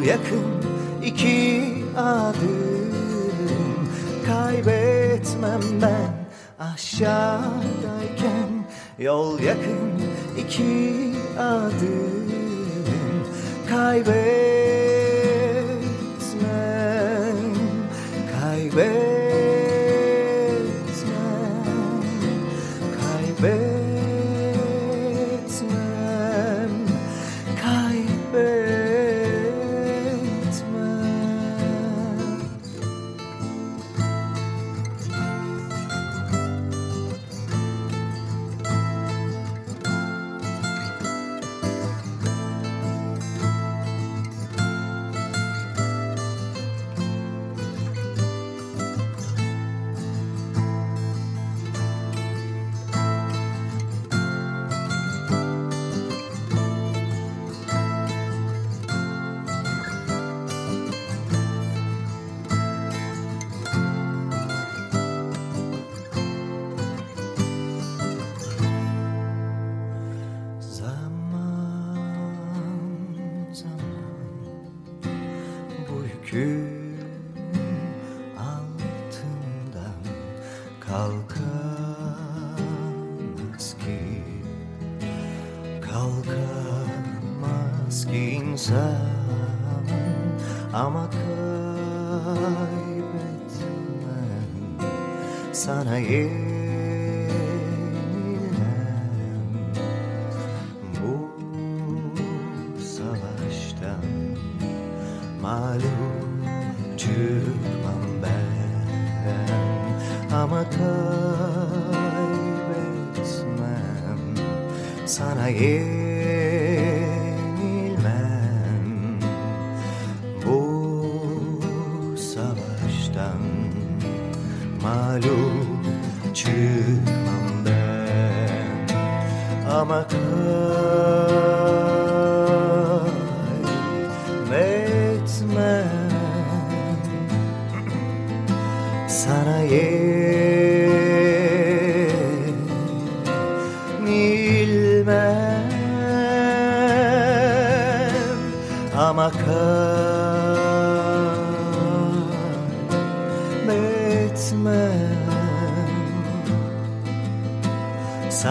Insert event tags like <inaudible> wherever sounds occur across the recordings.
Yol yakın iki adım. Kaybetmem ben aşağıdayken Yol yakın iki adım. Kaybetmem, bu yükün altından kalkamaz ki. İnsan ama kaybetmem. Sana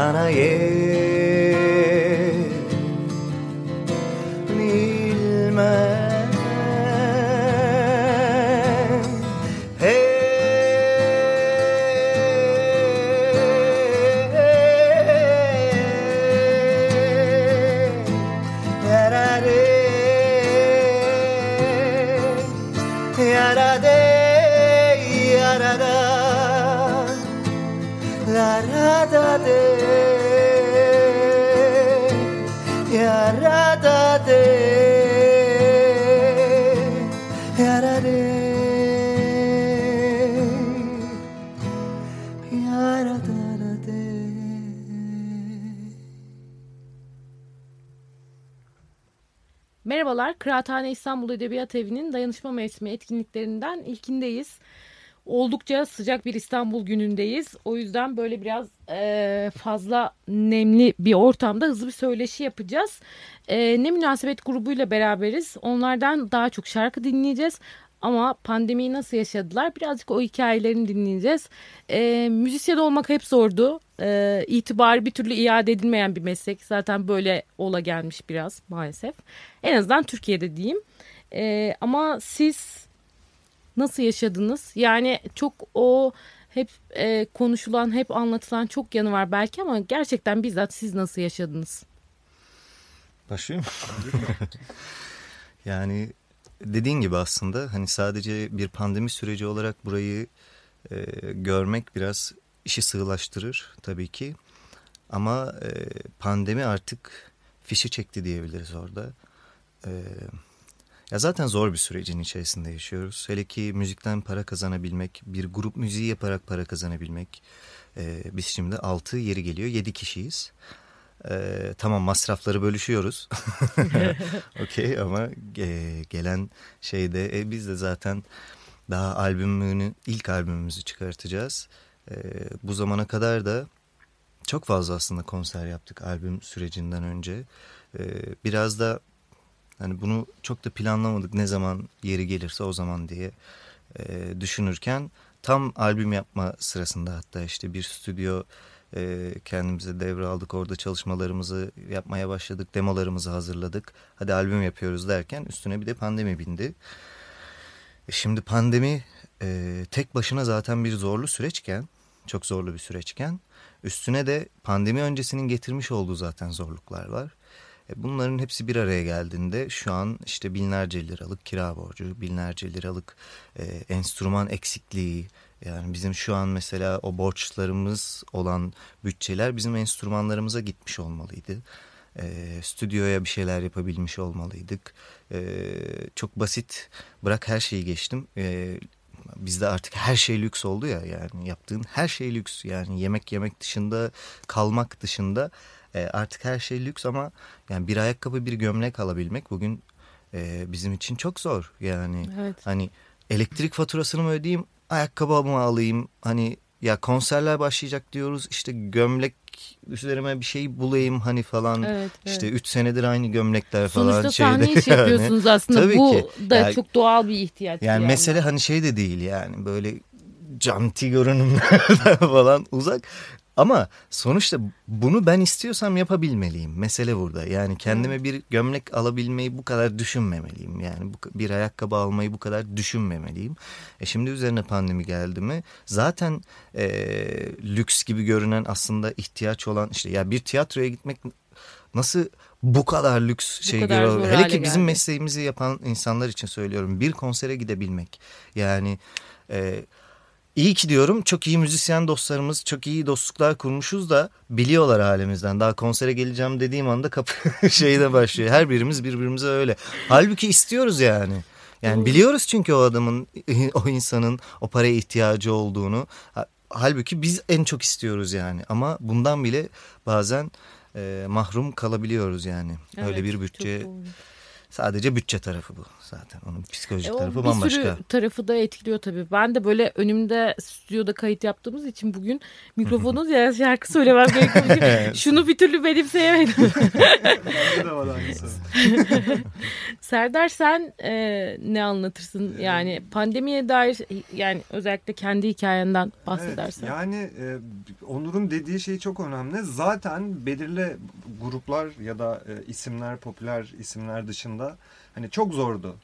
sana Merhabalar, Kıraathane İstanbul Edebiyat Evi'nin dayanışma mevsimi etkinliklerinden ilkindeyiz. Oldukça sıcak bir İstanbul günündeyiz. O yüzden böyle biraz eee, fazla nemli bir ortamda hızlı bir söyleşi yapacağız. Eee, ne münasebet grubuyla beraberiz. Onlardan daha çok şarkı dinleyeceğiz. Ama pandemiyi nasıl yaşadılar? Birazcık o hikayelerini dinleyeceğiz. E, müzisyen olmak hep zordu. E, itibarı bir türlü iade edilmeyen bir meslek. Zaten böyle ola gelmiş biraz maalesef. En azından Türkiye'de diyeyim. E, ama siz nasıl yaşadınız? Yani çok o hep e, konuşulan, hep anlatılan çok yanı var belki ama gerçekten bizzat siz nasıl yaşadınız? Başlayayım <laughs> yani dediğin gibi aslında hani sadece bir pandemi süreci olarak burayı e, görmek biraz işi sığlaştırır tabii ki. Ama e, pandemi artık fişi çekti diyebiliriz orada. E, ya zaten zor bir sürecin içerisinde yaşıyoruz. Hele ki müzikten para kazanabilmek, bir grup müziği yaparak para kazanabilmek. E, biz şimdi 6 yeri geliyor 7 kişiyiz. Ee, tamam masrafları bölüşüyoruz. <laughs> Okey ama e, gelen şeyde e, biz de zaten daha albümünü ilk albümümüzü çıkartacağız. E, bu zamana kadar da çok fazla aslında konser yaptık albüm sürecinden önce. E, biraz da hani bunu çok da planlamadık ne zaman yeri gelirse o zaman diye e, düşünürken tam albüm yapma sırasında hatta işte bir stüdyo e, kendimize devraldık. Orada çalışmalarımızı yapmaya başladık. Demolarımızı hazırladık. Hadi albüm yapıyoruz derken üstüne bir de pandemi bindi. E şimdi pandemi e, tek başına zaten bir zorlu süreçken, çok zorlu bir süreçken üstüne de pandemi öncesinin getirmiş olduğu zaten zorluklar var. E, bunların hepsi bir araya geldiğinde şu an işte binlerce liralık kira borcu, binlerce liralık e, enstrüman eksikliği, yani bizim şu an mesela o borçlarımız olan bütçeler bizim enstrümanlarımıza gitmiş olmalıydı. E, stüdyoya bir şeyler yapabilmiş olmalıydık. E, çok basit bırak her şeyi geçtim. E, bizde artık her şey lüks oldu ya yani yaptığın her şey lüks. Yani yemek yemek dışında kalmak dışında e, artık her şey lüks ama yani bir ayakkabı bir gömlek alabilmek bugün e, bizim için çok zor. Yani evet. hani elektrik faturasını mı ödeyeyim ayakkabımı alayım hani ya konserler başlayacak diyoruz işte gömlek üzerime bir şey bulayım hani falan evet, evet. işte 3 senedir aynı gömlekler falan. Sonuçta sahne şeyde. işi <laughs> yapıyorsunuz yani. aslında Tabii bu ki. da yani, çok doğal bir ihtiyaç. Yani, yani mesele hani şey de değil yani böyle canti görünümlerden <laughs> falan uzak ama sonuçta bunu ben istiyorsam yapabilmeliyim. Mesele burada. Yani kendime bir gömlek alabilmeyi bu kadar düşünmemeliyim. Yani bu, bir ayakkabı almayı bu kadar düşünmemeliyim. E şimdi üzerine pandemi geldi mi zaten e, lüks gibi görünen aslında ihtiyaç olan işte ya bir tiyatroya gitmek nasıl bu kadar lüks bu şey kadar Hele ki bizim geldi. mesleğimizi yapan insanlar için söylüyorum. Bir konsere gidebilmek. Yani e, İyi ki diyorum çok iyi müzisyen dostlarımız, çok iyi dostluklar kurmuşuz da biliyorlar halimizden. Daha konsere geleceğim dediğim anda kapı <laughs> şeyde başlıyor. Her birimiz birbirimize öyle. Halbuki istiyoruz yani. Yani biliyoruz çünkü o adamın, <laughs> o insanın o paraya ihtiyacı olduğunu. Halbuki biz en çok istiyoruz yani. Ama bundan bile bazen e, mahrum kalabiliyoruz yani. Evet, Öyle bir bütçe Sadece bütçe tarafı bu zaten. Onun psikolojik e, tarafı bambaşka. Bir sürü tarafı da etkiliyor tabii. Ben de böyle önümde stüdyoda kayıt yaptığımız için bugün mikrofonu <laughs> ya şarkı söylemem gerekiyor. Şunu bir türlü benimseyemedim. <laughs> Serdar sen e, ne anlatırsın? Yani pandemiye dair yani özellikle kendi hikayenden bahsedersen. Evet, yani e, Onur'un dediği şey çok önemli. Zaten belirli gruplar ya da e, isimler, popüler isimler dışında hani çok zordu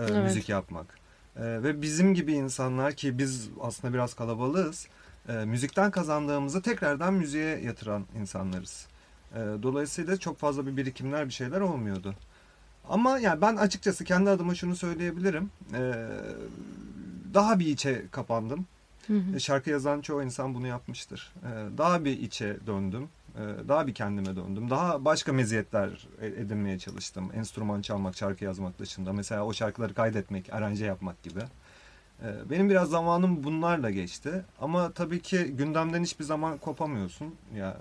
e, evet. müzik yapmak. E, ve bizim gibi insanlar ki biz aslında biraz kalabalığız. E, müzikten kazandığımızı tekrardan müziğe yatıran insanlarız. E, dolayısıyla çok fazla bir birikimler bir şeyler olmuyordu. Ama yani ben açıkçası kendi adıma şunu söyleyebilirim. E, daha bir içe kapandım. Hı hı. E, şarkı yazan çoğu insan bunu yapmıştır. E, daha bir içe döndüm. E, daha bir kendime döndüm. Daha başka meziyetler edinmeye çalıştım. Enstrüman çalmak, şarkı yazmak dışında. Mesela o şarkıları kaydetmek, aranje yapmak gibi. Benim biraz zamanım bunlarla geçti. Ama tabii ki gündemden hiçbir zaman kopamıyorsun. Ya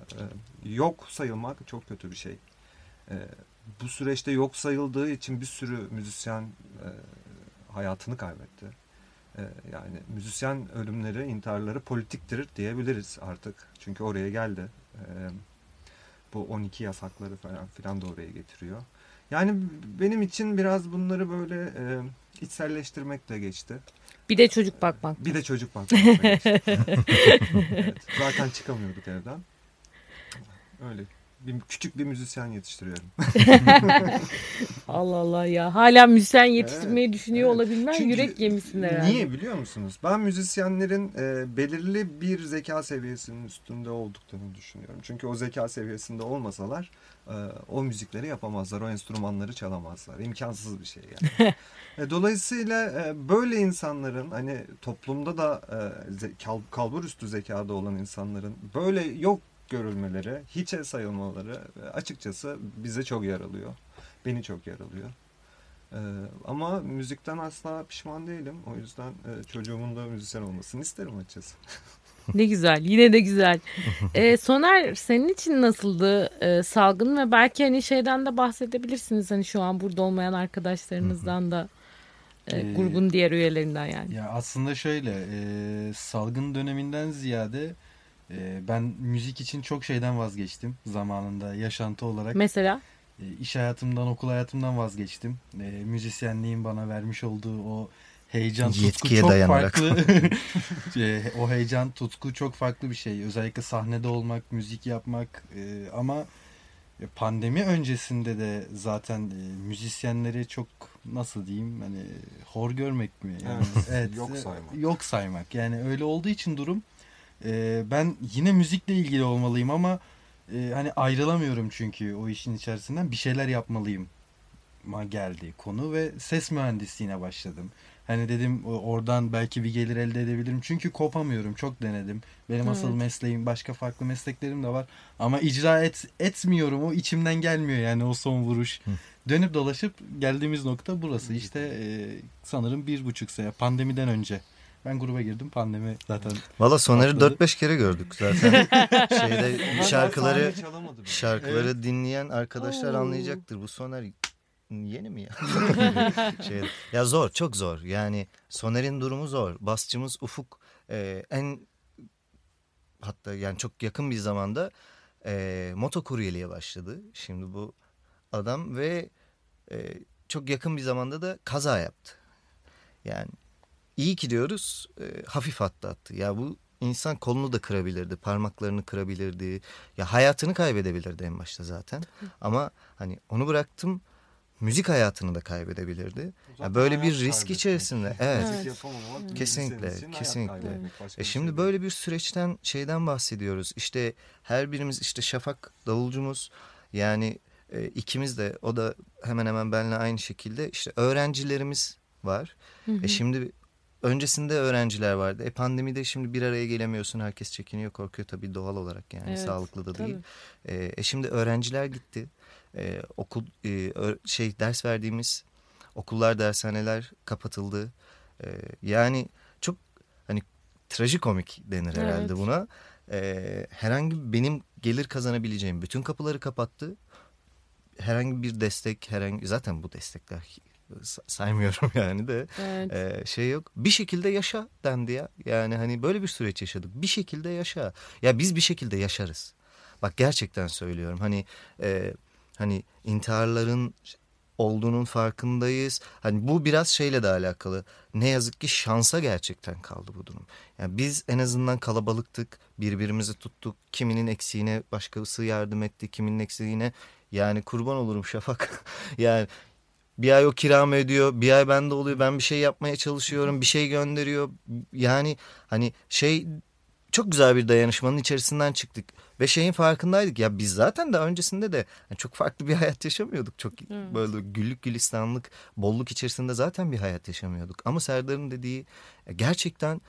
yok sayılmak çok kötü bir şey. Bu süreçte yok sayıldığı için bir sürü müzisyen hayatını kaybetti. Yani müzisyen ölümleri, intiharları politiktir diyebiliriz artık. Çünkü oraya geldi. Bu 12 yasakları falan filan da oraya getiriyor. Yani benim için biraz bunları böyle e, içselleştirmekle geçti. Bir de çocuk bakmak. Bir de çocuk geçti. <laughs> evet, zaten çıkamıyorduk evden. Öyle. Bir, küçük bir müzisyen yetiştiriyorum. <laughs> Allah Allah ya. Hala müzisyen yetiştirmeyi düşünüyor evet. olabilmen Çünkü yürek yemişsin herhalde. Niye biliyor musunuz? Ben müzisyenlerin e, belirli bir zeka seviyesinin üstünde olduklarını düşünüyorum. Çünkü o zeka seviyesinde olmasalar e, o müzikleri yapamazlar, o enstrümanları çalamazlar. İmkansız bir şey yani. <laughs> e, dolayısıyla e, böyle insanların hani toplumda da e, kalbur üstü zekada olan insanların böyle yok görülmeleri, hiçe sayılmaları e, açıkçası bize çok yaralıyor. Beni çok yaralıyor. Ee, ama müzikten asla pişman değilim. O yüzden e, çocuğumun da müzisyen olmasını isterim açıkçası. <laughs> Ne güzel. Yine de güzel. Ee, Soner senin için nasıldı e, salgın ve belki hani şeyden de bahsedebilirsiniz hani şu an burada olmayan arkadaşlarınızdan da e, grubun diğer üyelerinden yani. Ya aslında şöyle e, salgın döneminden ziyade e, ben müzik için çok şeyden vazgeçtim zamanında yaşantı olarak. Mesela E, iş hayatımdan, okul hayatımdan vazgeçtim. E, müzisyenliğin bana vermiş olduğu o heyecan, tutku Yetkiye çok dayanarak. farklı. <laughs> <laughs> E, o heyecan, tutku çok farklı bir şey. Özellikle sahnede olmak, müzik yapmak e, ama pandemi öncesinde de zaten e, müzisyenleri çok nasıl diyeyim hani hor görmek mi? Yani, Evet, yok saymak. Yok saymak. Yani öyle olduğu için durum e, ben yine müzikle ilgili olmalıyım ama e, hani ayrılamıyorum çünkü o işin içerisinden bir şeyler yapmalıyım ma geldi konu ve ses mühendisliğine başladım. Hani dedim oradan belki bir gelir elde edebilirim. Çünkü kopamıyorum. Çok denedim. Benim asıl Evet. mesleğim başka farklı mesleklerim de var. Ama icra et, etmiyorum. O içimden gelmiyor yani o son vuruş. Dönüp dolaşıp geldiğimiz nokta burası. İşte e, sanırım bir buçuk sene pandemiden önce. Ben gruba girdim. Pandemi zaten Valla Soner'i Patladı. 4-5 kere gördük zaten. <laughs> Şeyde şarkıları şarkıları dinleyen arkadaşlar Oo. anlayacaktır. Bu Soner yeni mi ya? <laughs> şey, ya zor, çok zor. Yani Soner'in durumu zor. Basçımız Ufuk e, en hatta yani çok yakın bir zamanda e, motokuryeliğe başladı. Şimdi bu adam ve e, çok yakın bir zamanda da kaza yaptı. Yani iyi ki diyoruz e, hafif atlattı. Ya bu insan kolunu da kırabilirdi, parmaklarını kırabilirdi. Ya hayatını kaybedebilirdi en başta zaten. Ama hani onu bıraktım müzik hayatını da kaybedebilirdi. Zaten böyle bir risk kaybetmek. içerisinde, evet. Müzisyen Kesinlikle, kesinlikle. E şimdi şey böyle bir süreçten şeyden bahsediyoruz. İşte her birimiz işte Şafak davulcumuz yani e, ikimiz de o da hemen hemen benimle aynı şekilde işte öğrencilerimiz var. E şimdi öncesinde öğrenciler vardı. E pandemide şimdi bir araya gelemiyorsun. Herkes çekiniyor, korkuyor tabii doğal olarak yani Evet, sağlıklı da değil. E, e şimdi öğrenciler gitti. E, okul e, şey ders verdiğimiz okullar, dershaneler kapatıldı. E, yani çok hani trajikomik denir herhalde Evet. buna. E, herhangi benim gelir kazanabileceğim bütün kapıları kapattı. Herhangi bir destek, herhangi zaten bu destekler saymıyorum <laughs> yani de Evet. e, şey yok. Bir şekilde yaşa dendi ya. Yani hani böyle bir süreç yaşadık. Bir şekilde yaşa. Ya biz bir şekilde yaşarız. Bak gerçekten söylüyorum. Hani e, hani intiharların olduğunun farkındayız. Hani bu biraz şeyle de alakalı. Ne yazık ki şansa gerçekten kaldı bu durum. Yani biz en azından kalabalıktık. Birbirimizi tuttuk. Kiminin eksiğine başkası yardım etti. Kiminin eksiğine yani kurban olurum Şafak. <laughs> yani bir ay o kiramı ödüyor. Bir ay bende oluyor. Ben bir şey yapmaya çalışıyorum. Bir şey gönderiyor. Yani hani şey çok güzel bir dayanışmanın içerisinden çıktık. Ve şeyin farkındaydık ya biz zaten daha öncesinde de yani çok farklı bir <laughs> hayat yaşamıyorduk. Çok Evet. böyle güllük gülistanlık, bolluk içerisinde zaten bir hayat yaşamıyorduk. Ama Serdar'ın dediği gerçekten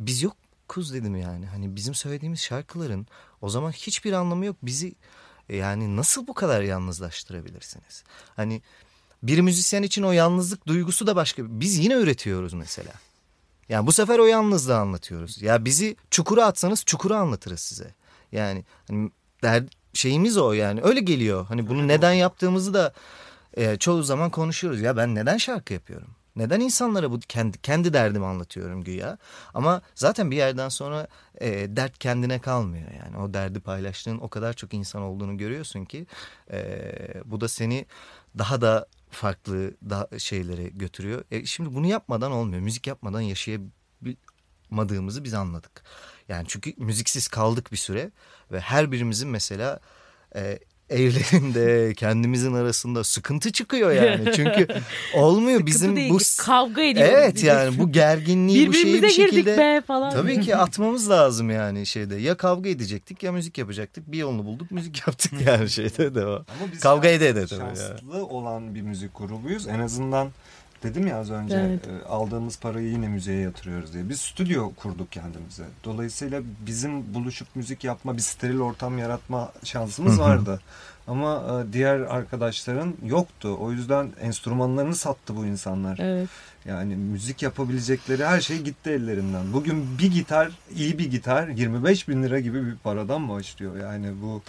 biz yokuz dedim yani. Hani bizim söylediğimiz şarkıların o zaman hiçbir anlamı yok. Bizi yani nasıl bu kadar yalnızlaştırabilirsiniz? Hani bir müzisyen için o yalnızlık duygusu da başka. Biz yine üretiyoruz mesela. Yani bu sefer o yalnızlığı anlatıyoruz. Ya bizi çukura atsanız çukuru anlatırız size. Yani hani der, şeyimiz o yani öyle geliyor. Hani bunu neden yaptığımızı da e, çoğu zaman konuşuyoruz. Ya ben neden şarkı yapıyorum? Neden insanlara bu kendi kendi derdimi anlatıyorum güya? Ama zaten bir yerden sonra e, dert kendine kalmıyor yani. O derdi paylaştığın o kadar çok insan olduğunu görüyorsun ki e, bu da seni daha da farklı da şeylere götürüyor. E, şimdi bunu yapmadan olmuyor. Müzik yapmadan yaşayamadığımızı biz anladık. Yani çünkü müziksiz kaldık bir süre ve her birimizin mesela e, evlerinde <laughs> kendimizin arasında sıkıntı çıkıyor yani. <laughs> Çünkü olmuyor bizim değil, bu kavga ediyoruz. Evet yani bu gerginliği bu şeyi bir Birbirimize girdik şekilde be falan. tabii ki atmamız lazım yani şeyde. Ya kavga edecektik ya müzik yapacaktık. Bir yolunu bulduk müzik yaptık yani şeyde de o. Ama biz Kavga ede ede tabii Şanslı olan bir müzik grubuyuz. En azından dedim ya az önce Evet. e, aldığımız parayı yine müziğe yatırıyoruz diye. Biz stüdyo kurduk kendimize. Dolayısıyla bizim buluşup müzik yapma, bir steril ortam yaratma şansımız vardı. Ama e, diğer arkadaşların yoktu. O yüzden enstrümanlarını sattı bu insanlar. Evet. Yani müzik yapabilecekleri her şey gitti ellerinden. Bugün bir gitar, iyi bir gitar 25 bin lira gibi bir paradan başlıyor. Yani bu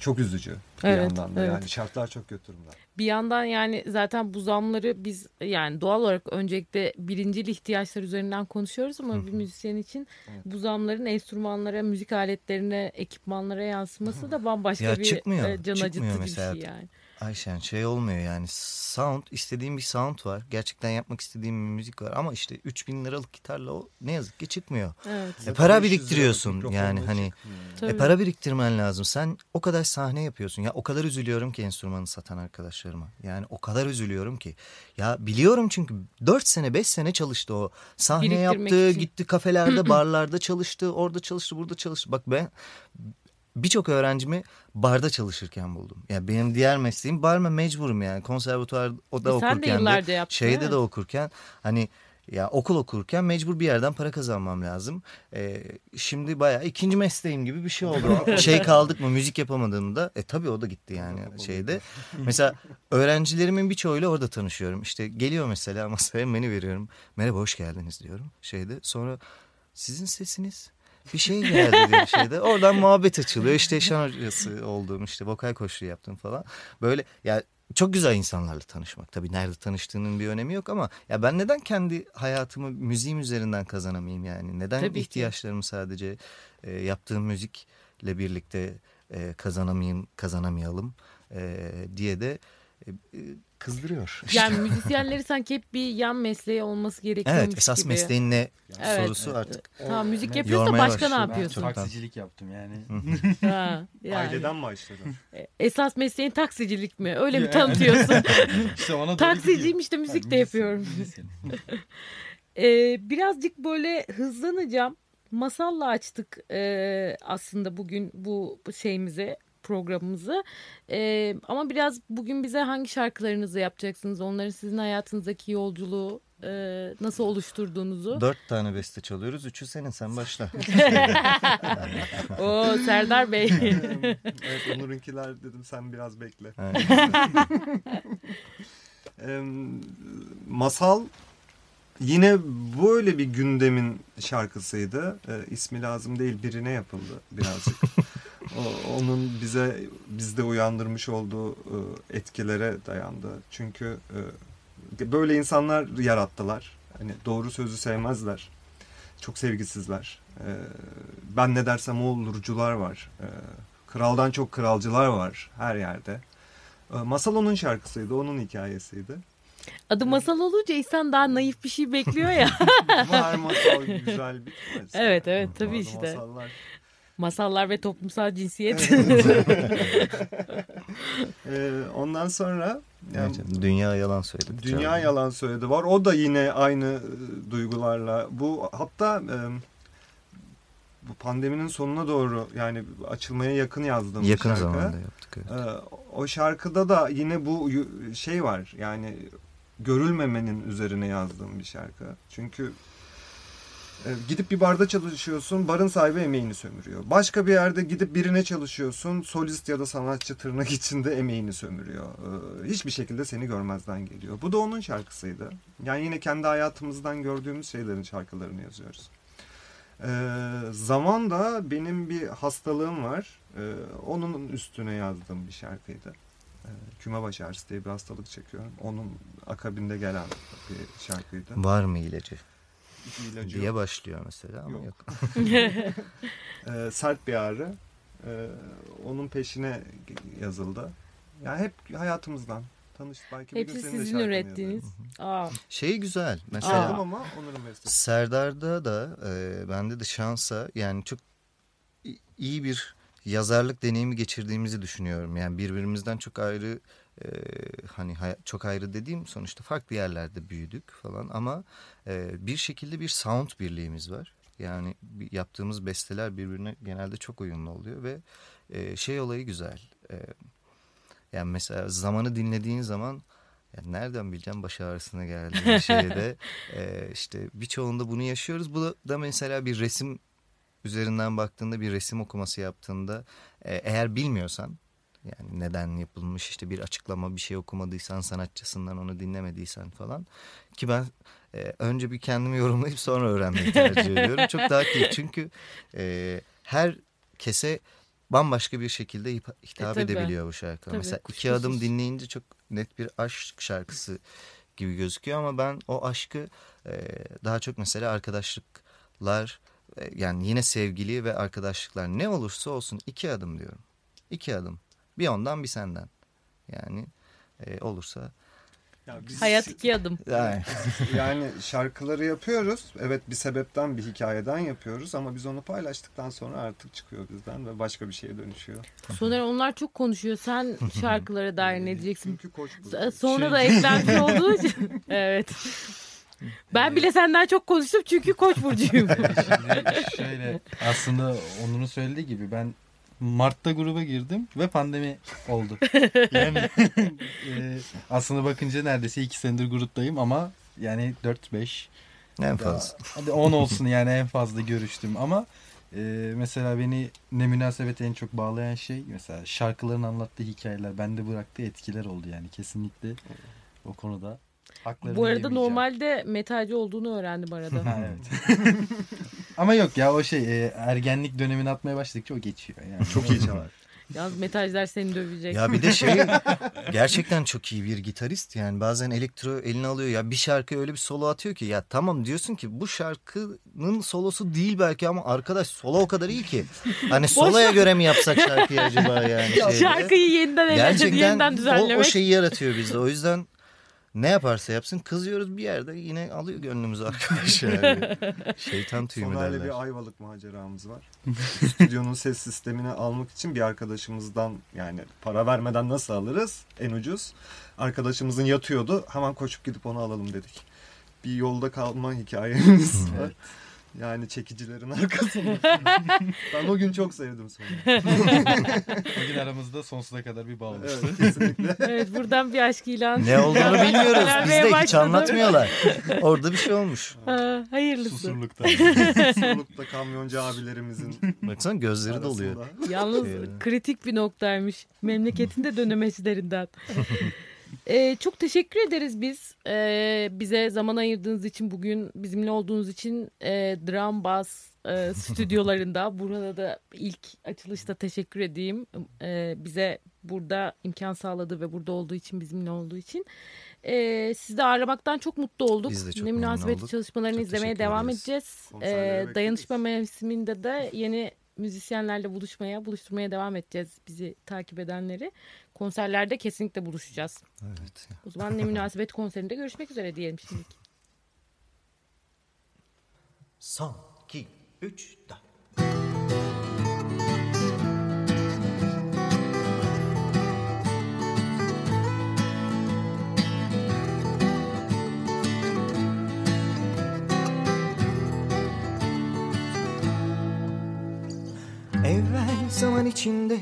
çok üzücü bir Evet, yandan da. evet. Yani şartlar çok kötü durumda. Bir yandan yani zaten bu zamları biz yani doğal olarak öncelikle birincil ihtiyaçlar üzerinden konuşuyoruz ama bir müzisyen için Evet. bu zamların enstrümanlara, müzik aletlerine, ekipmanlara yansıması da bambaşka Ya bir çıkmıyor, e, can çıkmıyor acıtıcı bir şey yani. Ayşen şey olmuyor yani sound istediğim bir sound var. Gerçekten yapmak istediğim bir müzik var ama işte 3000 liralık gitarla o ne yazık ki çıkmıyor. Evet. E, para 500 liralık biriktiriyorsun yani hani çıkmıyor. E, para biriktirmen lazım. Sen o kadar sahne yapıyorsun. Ya o kadar üzülüyorum ki enstrümanı satan arkadaşlarıma. Yani o kadar üzülüyorum ki. Ya biliyorum çünkü 4 sene 5 sene çalıştı o. Sahne yaptı, için. gitti kafelerde, <clears throat> barlarda çalıştı, orada çalıştı, burada çalıştı. Bak ben birçok öğrencimi barda çalışırken buldum. Yani benim diğer mesleğim barmen mecburum yani. Konservatuvar o da E sen de okurken yıllarca yaptın, şeyde de okurken hani ya okul okurken mecbur bir yerden para kazanmam lazım. Ee, şimdi bayağı ikinci mesleğim gibi bir şey oldu. <laughs> şey kaldık mı müzik yapamadığımda e tabii o da gitti yani şeyde. Mesela öğrencilerimin birçoğuyla orada tanışıyorum. İşte geliyor mesela masaya menü veriyorum. Merhaba hoş geldiniz diyorum şeyde. Sonra sizin sesiniz bir şey geldi diye şeyde. Oradan muhabbet açılıyor. İşte şan hocası olduğum işte vokal koçluğu yaptım falan. Böyle ya çok güzel insanlarla tanışmak. Tabii nerede tanıştığının bir önemi yok ama ya ben neden kendi hayatımı müziğim üzerinden kazanamayayım yani? Neden Tabii ki. ihtiyaçlarımı sadece e, yaptığım müzikle birlikte e, kazanamayayım, kazanamayalım e, diye de e, kızdırıyor. işte. Yani müzisyenleri sanki hep bir yan mesleği olması gerekiyormuş evet esas gibi. mesleğin ne Evet. sorusu artık. Tamam müzik Ben- yapıyorsun da Yormaya başka ne başladı. Ben yapıyorsun? Çok- taksicilik yaptım yani. Ha, <laughs> yani. Aileden başladı. Esas mesleğin taksicilik mi? Öyle mi tanıtıyorsun? <laughs> işte ona Taksiciyim işte müzik Ha, de yapıyorum. Ee, <laughs> birazcık böyle hızlanacağım. Masalla açtık ee, aslında bugün bu şeyimizi programımızı. Ee, ama biraz bugün bize hangi şarkılarınızı yapacaksınız? Onların sizin hayatınızdaki yolculuğu e, nasıl oluşturduğunuzu. Dört tane beste çalıyoruz. Üçü senin sen başla. <laughs> <laughs> Oo Serdar Bey. <laughs> evet Onur'unkiler dedim sen biraz bekle. Em, Masal yine böyle bir gündemin şarkısıydı. E, ismi lazım değil birine yapıldı birazcık. Onun bize bizde uyandırmış olduğu e, etkilere dayandı. Çünkü e, böyle insanlar yarattılar. Hani doğru sözü sevmezler. Çok sevgisizler. E, ben ne dersem o olurcular var. Kraldan çok kralcılar var her yerde. Masal onun şarkısıydı, onun hikayesiydi. Adı masal olunca insan daha naif bir şey bekliyor ya. <laughs> Ama her masal güzel bitmez. Evet, evet, tabii Bazı işte. Masallar Masallar ve toplumsal cinsiyet. <laughs> Ee, ondan sonra yani Evet, Dünya yalan söyledi. Dünya Çaldı. Yalan Söyledi var. O da yine aynı e, duygularla. Bu hatta e, bu pandeminin sonuna doğru yani açılmaya yakın yazdığım bir Yakın şarkı. zamanda yaptık. Evet. Ee, o şarkıda da yine bu şey var. Yani görülmemenin üzerine yazdığım bir şarkı. Çünkü gidip bir barda çalışıyorsun, barın sahibi emeğini sömürüyor. Başka bir yerde gidip birine çalışıyorsun, solist ya da sanatçı tırnak içinde emeğini sömürüyor. Ee, hiçbir şekilde seni görmezden geliyor. Bu da onun şarkısıydı. Yani yine kendi hayatımızdan gördüğümüz şeylerin şarkılarını yazıyoruz. Ee, zaman da benim bir hastalığım var. Onun üstüne yazdığım bir şarkıydı. E, küme baş ağrısı diye bir hastalık çekiyorum. Onun akabinde gelen bir şarkıydı. Var mı ilacı? İlacı diye yok. başlıyor mesela ama Yok. yok. <laughs> <laughs> E, sert bir ağrı. E, onun peşine yazıldı. Yani hep hayatımızdan tanıştık. Belki bir gün Hepsi sizin ürettiğiniz. Aa, Şey güzel. Mesela Çaldım ama Onur'un bestesi. Serdar'da da e, bende de şansa yani çok iyi bir yazarlık deneyimi geçirdiğimizi düşünüyorum. Yani birbirimizden çok ayrı e, hani hay- çok ayrı dediğim sonuçta farklı yerlerde büyüdük falan ama e, bir şekilde bir sound birliğimiz var. Yani yaptığımız besteler birbirine genelde çok uyumlu oluyor ve e, şey olayı güzel. E, yani mesela zamanı dinlediğin zaman ya nereden bileceğim baş ağrısına geldiği şeyde <laughs> e, işte birçoğunda bunu yaşıyoruz. Bu da, da mesela bir resim üzerinden baktığında bir resim okuması yaptığında e, eğer bilmiyorsan yani neden yapılmış işte bir açıklama bir şey okumadıysan sanatçısından onu dinlemediysen falan ki ben e, önce bir kendimi yorumlayıp sonra öğrenmeyi tercih <laughs> ediyorum. Çok daha keyif çünkü e, her kese bambaşka bir şekilde hitap E, tabii. edebiliyor bu şarkılar. Tabii, Mesela iki kuşkusuz. adım dinleyince çok net bir aşk şarkısı gibi gözüküyor ama ben o aşkı e, daha çok mesela arkadaşlıklar e, yani yine sevgili ve arkadaşlıklar ne olursa olsun iki adım diyorum. İki adım. Bir ondan bir senden. Yani e, olursa Ya biz- hayat iki adım. yani <laughs> yani şarkıları yapıyoruz. Evet bir sebepten bir hikayeden yapıyoruz ama biz onu paylaştıktan sonra artık çıkıyor bizden ve başka bir şeye dönüşüyor. Soner onlar çok konuşuyor. Sen şarkılara <laughs> dair ne diyeceksin? Çünkü. S- Sonra da eklenmiş <laughs> olduğu için. Evet. Ben bile senden çok konuştum çünkü koç burcuyum. Şimdi şöyle aslında Onur'un söylediği gibi ben Mart'ta gruba girdim ve pandemi oldu. <laughs> Yani e, aslında bakınca neredeyse iki senedir gruptayım ama yani 4-5 en fazla. hadi 10 olsun yani en fazla görüştüm ama e, mesela beni ne münasebete en çok bağlayan şey mesela şarkıların anlattığı hikayeler bende bıraktığı etkiler oldu yani kesinlikle o konuda. Bu arada normalde metalci olduğunu öğrendim arada. <laughs> Ha, evet. <laughs> Ama yok ya o şey e, ergenlik dönemini atmaya başladıkça o geçiyor. Yani. Çok iyi çalar. Yalnız metalciler seni dövecek. Ya bir de şey <laughs> gerçekten çok iyi bir gitarist yani bazen elektro eline alıyor ya bir şarkı öyle bir solo atıyor ki ya tamam diyorsun ki bu şarkının solosu değil belki ama arkadaş solo o kadar iyi ki hani <laughs> soloya göre mi yapsak şarkıyı acaba yani şeyde. <laughs> Şarkıyı yeniden gerçekten yeniden o, o düzenlemek. şeyi yaratıyor bizde o yüzden ne yaparsa yapsın kızıyoruz bir yerde yine alıyor gönlümüzü arkadaş yani. <laughs> Şeytan tüyü mü Soner'le derler. bir Ayvalık maceramız var. <laughs> Stüdyonun ses sistemini almak için bir arkadaşımızdan yani para vermeden nasıl alırız en ucuz. Arkadaşımızın yatıyordu hemen koşup gidip onu alalım dedik. Bir yolda kalma hikayemiz var. Yani çekicilerin <laughs> arkasında. <laughs> ben o gün çok sevdim Soner'i. <laughs> Bugün aramızda sonsuza kadar bir bağ oluştu. Evet kesinlikle. Evet buradan bir aşk ilanı. Ne olduğunu bilmiyoruz. Bizde hiç anlatmıyorlar. Orada bir şey olmuş. Ha, hayırlısı. Susurlukta. Sorulukta kamyoncu abilerimizin Baksana gözleri doluyor. arasında. Yalnız Şey, kritik bir noktaymış. Memleketinde dönemeçlerinden. Ee, çok teşekkür ederiz biz. Ee, bize zaman ayırdığınız için bugün bizimle olduğunuz için e, Drum Bass e, stüdyolarında <laughs> burada da ilk açılışta teşekkür edeyim. Ee, bize burada imkan sağladı ve burada olduğu için bizimle olduğu için. Ee, sizi de ağırlamaktan çok mutlu olduk. Biz de çok ne münasebet olduk. çalışmalarını Çok izlemeye devam ederiz. edeceğiz. Ee, dayanışma mevsiminde de yeni müzisyenlerle buluşmaya, buluşturmaya devam edeceğiz bizi takip edenleri. Konserlerde kesinlikle buluşacağız. Evet. O zaman ne münasebet konserinde görüşmek üzere diyelim şimdilik. Son, iki, üç, dört. Evvel zaman içinde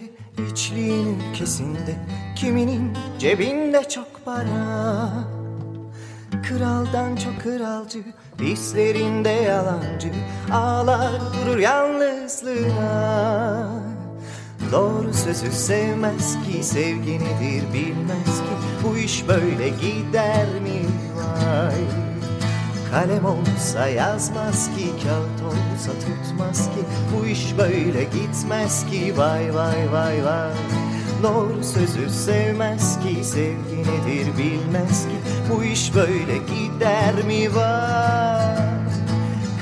içliğin ülkesinde Kiminin cebinde çok para. Kraldan çok kralcı Hislerinde yalancı Ağlar durur yalnızlığına. Doğru sözü sevmez ki Sevgi nedir bilmez ki Bu iş böyle gider mi? Vay Kalem olsa yazmaz ki Kağıt olsa tutmaz ki. Bu iş böyle gitmez ki Vay vay vay vay. Doğru sözü sevmez ki Sevgi nedir bilmez ki. Bu iş böyle gider mi var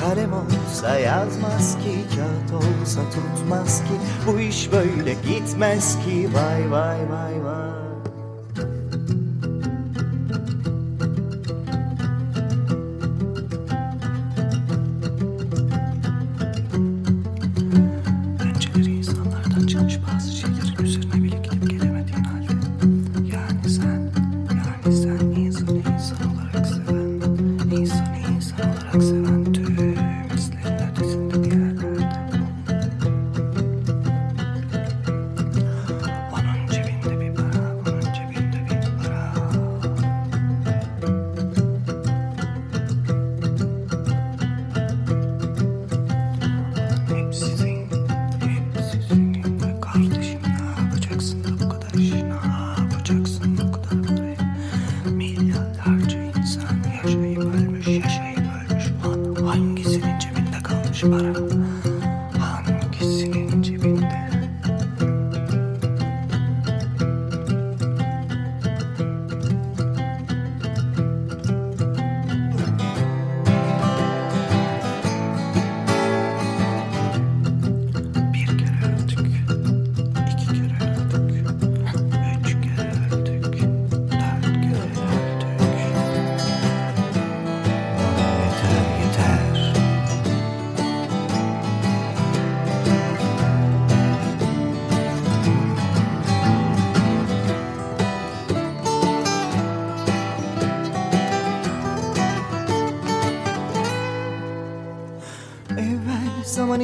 Kalem olsa yazmaz ki Kağıt olsa tutmaz ki. Bu iş böyle gitmez ki Vay vay vay vay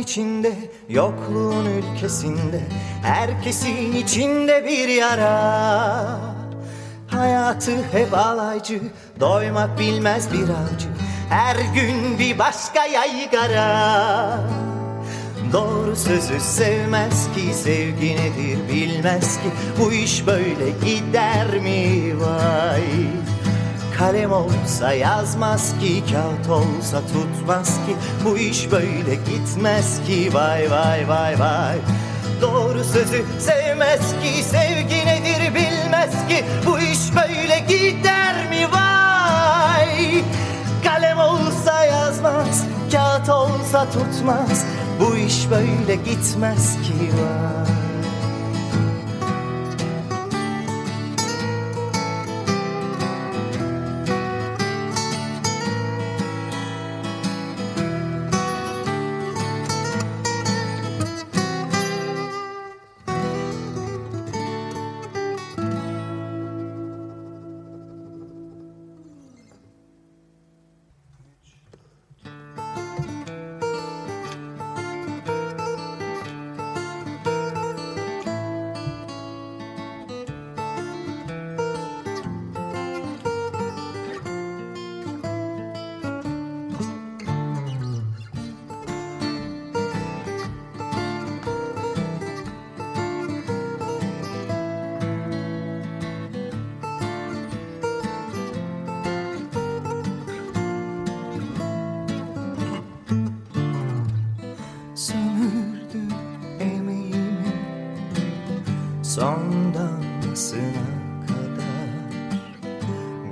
içinde, yokluğun ülkesinde Herkesin içinde bir yara. Hayatı hep alaycı, doymak bilmez bir avcı Her gün bir başka yaygara. Doğru sözü sevmez ki Sevgi nedir bilmez ki. Bu iş böyle gider mi vay Kalem olsa yazmaz ki Kağıt olsa tutmaz ki. Bu iş böyle gitmez ki. Vay vay vay vay. Doğru sözü sevmez ki Sevgi nedir bilmez ki. Bu iş böyle gider mi? Vay. Kalem olsa yazmaz Kağıt olsa tutmaz. Bu iş böyle gitmez ki. Vay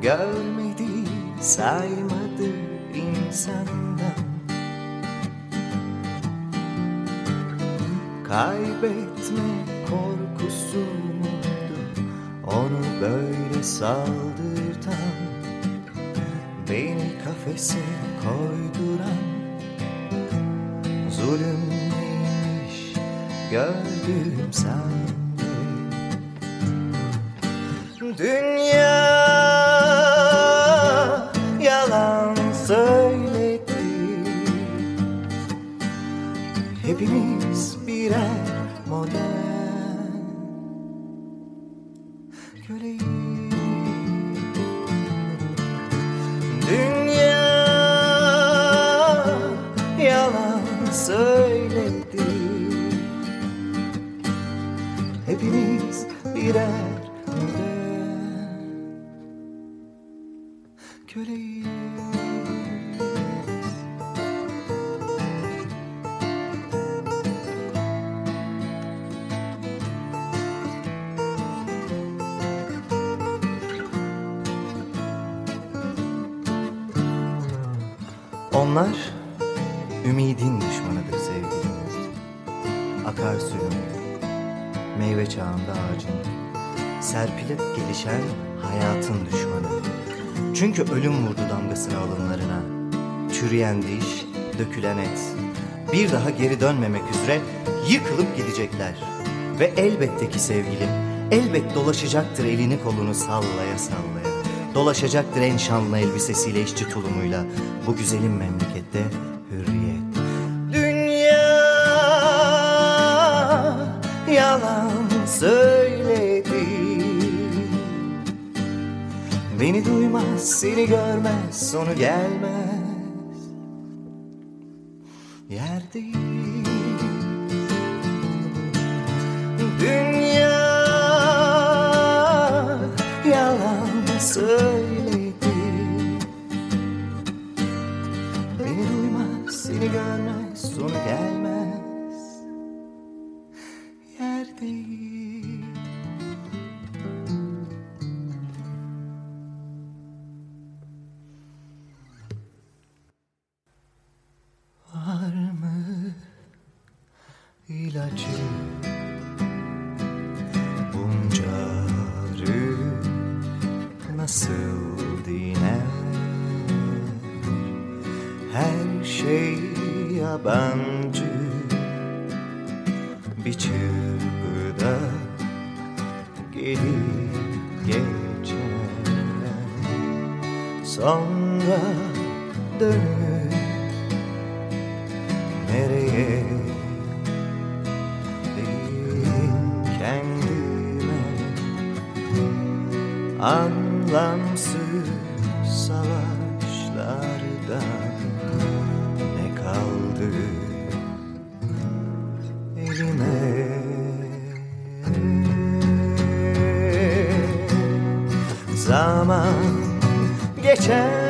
görmedi saymadı insandan kaybetme korkusu muydu? Onu böyle saldırtan beni kafese koyduran. Zulüm neymiş gördüm sende Dünya down. Onlar ümidin düşmanıdır sevgilim. Akarsuyun, meyve çağında ağacın, serpilip gelişen hayatın düşmanı. Çünkü ölüm vurdu damgasını alınlarına. Çürüyen diş, dökülen et. Bir daha geri dönmemek üzere yıkılıp gidecekler. Ve elbette ki sevgilim, elbet dolaşacaktır elini kolunu sallaya sallaya. Dolaşacaktır en şanlı elbisesiyle işçi tulumuyla bu güzelim memlekette hürriyet. Dünya yalan söyledi Beni duymaz, seni görmez, sonu gelmez chance.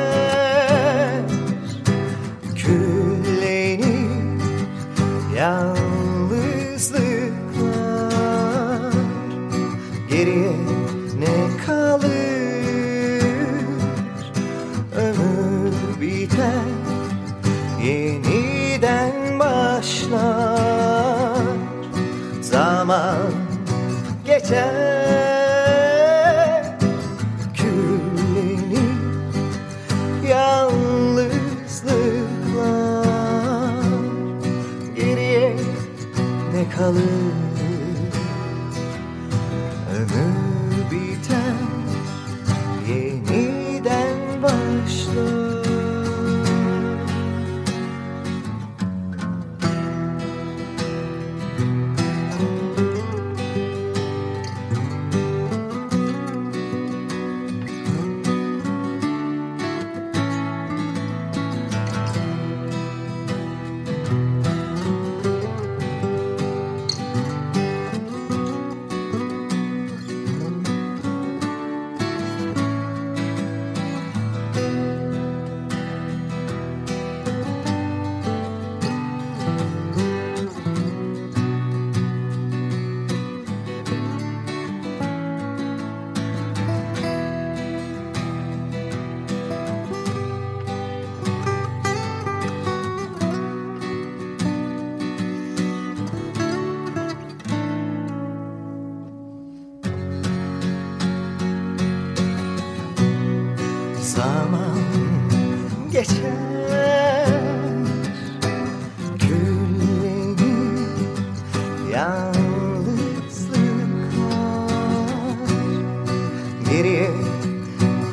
Geriye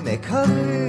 ne kalır